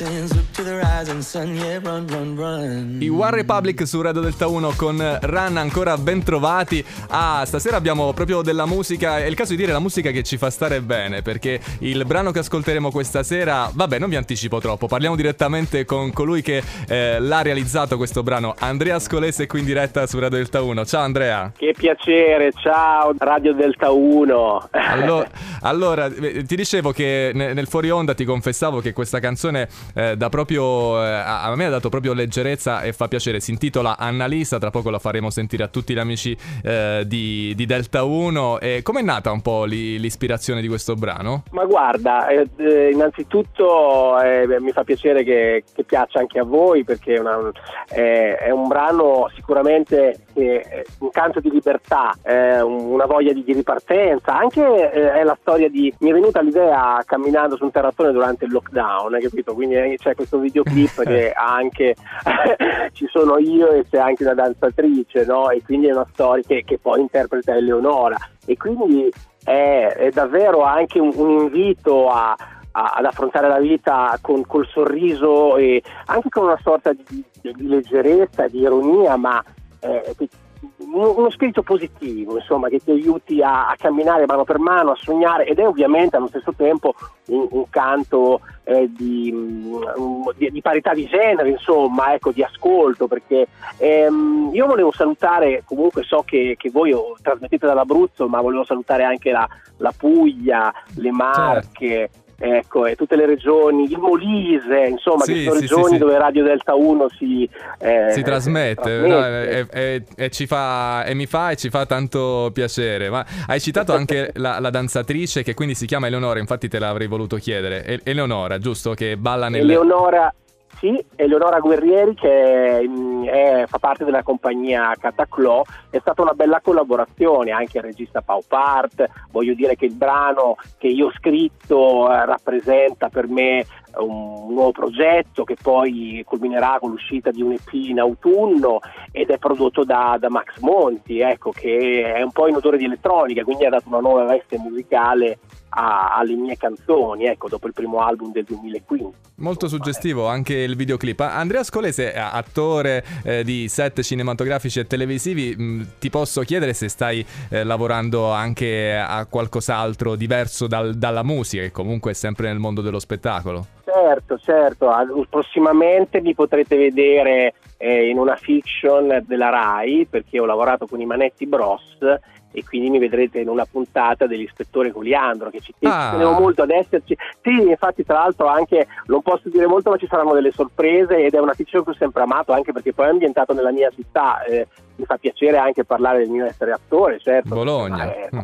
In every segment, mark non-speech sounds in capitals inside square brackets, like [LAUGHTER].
lessons I One Republic su Radio Delta 1 con Run ancora ben trovati. Ah, stasera abbiamo proprio della musica, è il caso di dire la musica che ci fa stare bene, perché il brano che ascolteremo questa sera, vabbè, non vi anticipo troppo, parliamo direttamente con colui che eh, l'ha realizzato questo brano, Andrea Scolese qui in diretta su Radio Delta 1. Ciao Andrea. Che piacere, ciao Radio Delta 1. [LAUGHS] Allora, allora ti dicevo che nel fuori onda ti confessavo che questa canzone eh, da proprio, eh, a me ha dato proprio leggerezza e fa piacere. Si intitola Annalisa, tra poco la faremo sentire a tutti gli amici eh, di, di, Delta 1. E com'è nata un po' li, l'ispirazione di questo brano? Ma guarda, eh, eh, innanzitutto eh, mi fa piacere che, che, piaccia anche a voi perché è, una, è un brano sicuramente un canto di libertà, una voglia di, di ripartenza, anche è la storia di... mi è venuta l'idea camminando su un terrazzone durante il lockdown, capito? Quindi c'è questo [LAUGHS] videoclip che [LAUGHS] anche [LAUGHS] ci sono io e c'è anche una danzatrice, no? E quindi è una storia che, che poi interpreta Eleonora. E quindi è, è davvero anche un, un invito a, a, ad affrontare la vita con, col sorriso e anche con una sorta di, di leggerezza, di ironia, ma eh, uno spirito positivo, insomma, che ti aiuti a, a, camminare mano per mano, a sognare ed è ovviamente allo stesso tempo un, un canto eh, di, um, di, di, parità di genere, insomma, ecco, di ascolto, perché ehm, io volevo salutare, comunque so che, che voi trasmettete dall'Abruzzo, ma volevo salutare anche la, la Puglia, le Marche. Certo ecco, e tutte le regioni, il Molise, insomma, sì, che sono sì, regioni sì, dove Radio Delta 1 si, eh, si trasmette, trasmette. No, e, e, e, ci fa, e mi fa e ci fa tanto piacere. Ma hai citato anche [LAUGHS] la, la, danzatrice che quindi si chiama Eleonora, infatti te l'avrei voluto chiedere. Eleonora, giusto? Che balla nelle... Eleonora sì, Eleonora Guerrieri che mm, è, fa parte della compagnia Cataclò, è stata una bella collaborazione anche il regista Pau Part, voglio dire che il brano che io ho scritto eh, rappresenta per me un nuovo progetto che poi culminerà con l'uscita di un EP in autunno ed è prodotto da, da Max Monti, ecco, che è un po' in odore di elettronica, quindi ha dato una nuova veste musicale a, alle mie canzoni, ecco, dopo il primo album del 2015. Molto suggestivo anche il videoclip. Andrea Scolese, attore eh, di set cinematografici e televisivi, mh, mm, ti posso chiedere se stai eh, lavorando anche a qualcos'altro diverso dal, dalla musica, che comunque è sempre nel mondo dello spettacolo. Certo, certo, prossimamente mi potrete vedere eh, in una fiction della RAI perché ho lavorato con i Manetti Bros e quindi mi vedrete in una puntata dell'ispettore Coliandro che ci ah. tenevo molto ad esserci sì infatti tra l'altro anche non posso dire molto ma ci saranno delle sorprese ed è una fiction che ho sempre amato anche perché poi è ambientato nella mia città eh, mi fa piacere anche parlare del mio essere attore certo Bologna eh, mm.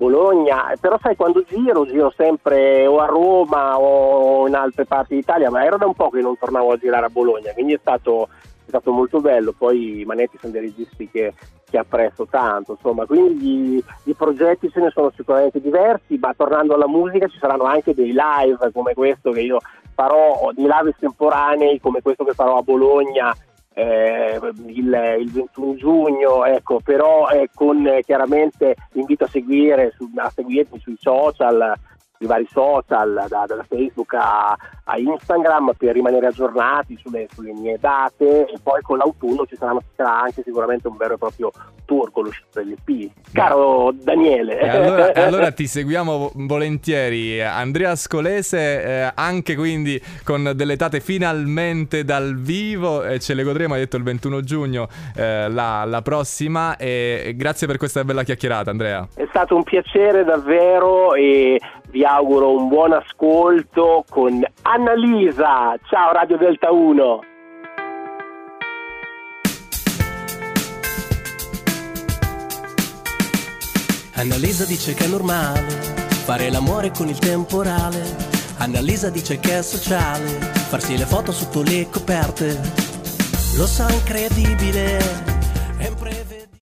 Bologna, però sai quando giro, giro sempre o a Roma o in altre parti d'Italia, ma era da un po' che non tornavo a girare a Bologna, quindi è stato, è stato molto bello, poi i Manetti sono dei registi che, che apprezzo tanto, insomma, quindi i progetti ce ne sono sicuramente diversi, ma tornando alla musica ci saranno anche dei live come questo che io farò, dei live estemporanei come questo che farò a Bologna eh, il, il, 21 giugno, ecco, però eh, con eh, chiaramente invito a seguire su, a seguirmi sui social i vari social, da, da Facebook a, a, Instagram per rimanere aggiornati sulle, sulle, mie date. E poi con l'autunno ci sarà, sarà, anche sicuramente un vero e proprio tour con l'uscita dell'EP. Caro Daniele. E allora, allora, [LAUGHS] ti seguiamo volentieri. Andrea Scolese, eh, anche quindi con delle date finalmente dal vivo, e ce le godremo, hai detto il 21 giugno, eh, la, la prossima. E grazie per questa bella chiacchierata Andrea. È stato un piacere davvero e vi auguro un buon ascolto con Annalisa. Ciao Radio Delta 1. Annalisa dice che è normale fare l'amore con il temporale. Annalisa dice che è sociale farsi le foto sotto le coperte. Lo sa incredibile, è imprevedibile.